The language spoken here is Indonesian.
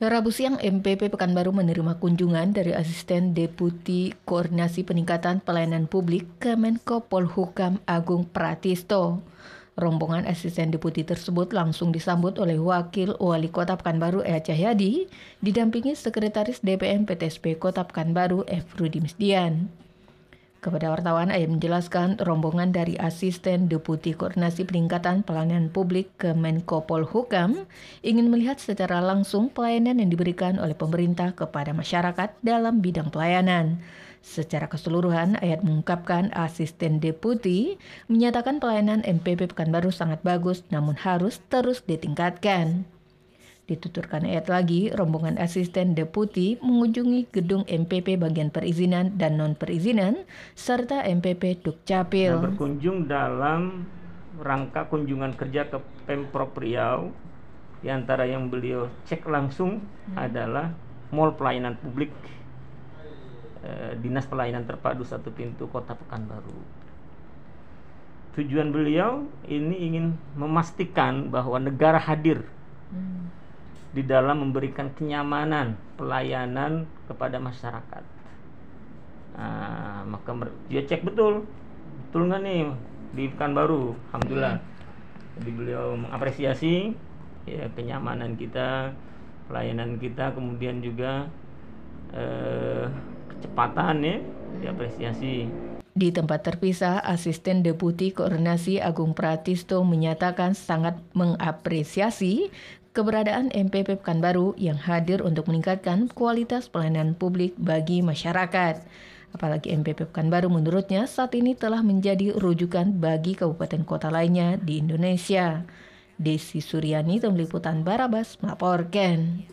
Rabu siang MPP Pekanbaru menerima kunjungan dari Asisten Deputi Koordinasi Peningkatan Pelayanan Publik Kemenko Polhukam Agung Pratisto. Rombongan asisten deputi tersebut langsung disambut oleh Wakil Wali Kota Pekanbaru Ea Cahyadi, didampingi Sekretaris DPM PTSP Kota Pekanbaru F. Rudi Misdian. Kepada wartawan, Ayah menjelaskan rombongan dari Asisten Deputi Koordinasi Peningkatan Pelayanan Publik ke Menko Polhukam ingin melihat secara langsung pelayanan yang diberikan oleh pemerintah kepada masyarakat dalam bidang pelayanan. Secara keseluruhan, Ayat mengungkapkan asisten deputi menyatakan pelayanan MPP Pekanbaru sangat bagus namun harus terus ditingkatkan. Dituturkan ayat lagi, rombongan asisten deputi mengunjungi gedung MPP bagian perizinan dan non-perizinan, serta MPP Dukcapil. Nah, berkunjung dalam rangka kunjungan kerja ke Pemprov Riau, di antara yang beliau cek langsung hmm. adalah Mall Pelayanan Publik eh, Dinas Pelayanan Terpadu Satu Pintu Kota Pekanbaru. Tujuan beliau ini ingin memastikan bahwa negara hadir hmm di dalam memberikan kenyamanan pelayanan kepada masyarakat. Nah, maka dia cek betul, betul nggak nih di Pekanbaru, alhamdulillah. Jadi beliau mengapresiasi ya kenyamanan kita, pelayanan kita, kemudian juga eh, kecepatan ya diapresiasi. Di tempat terpisah, Asisten Deputi Koordinasi Agung Pratisto menyatakan sangat mengapresiasi keberadaan MPP Pekanbaru yang hadir untuk meningkatkan kualitas pelayanan publik bagi masyarakat. Apalagi MPP Pekanbaru menurutnya saat ini telah menjadi rujukan bagi kabupaten kota lainnya di Indonesia. Desi Suryani, Tim Liputan Barabas, melaporkan.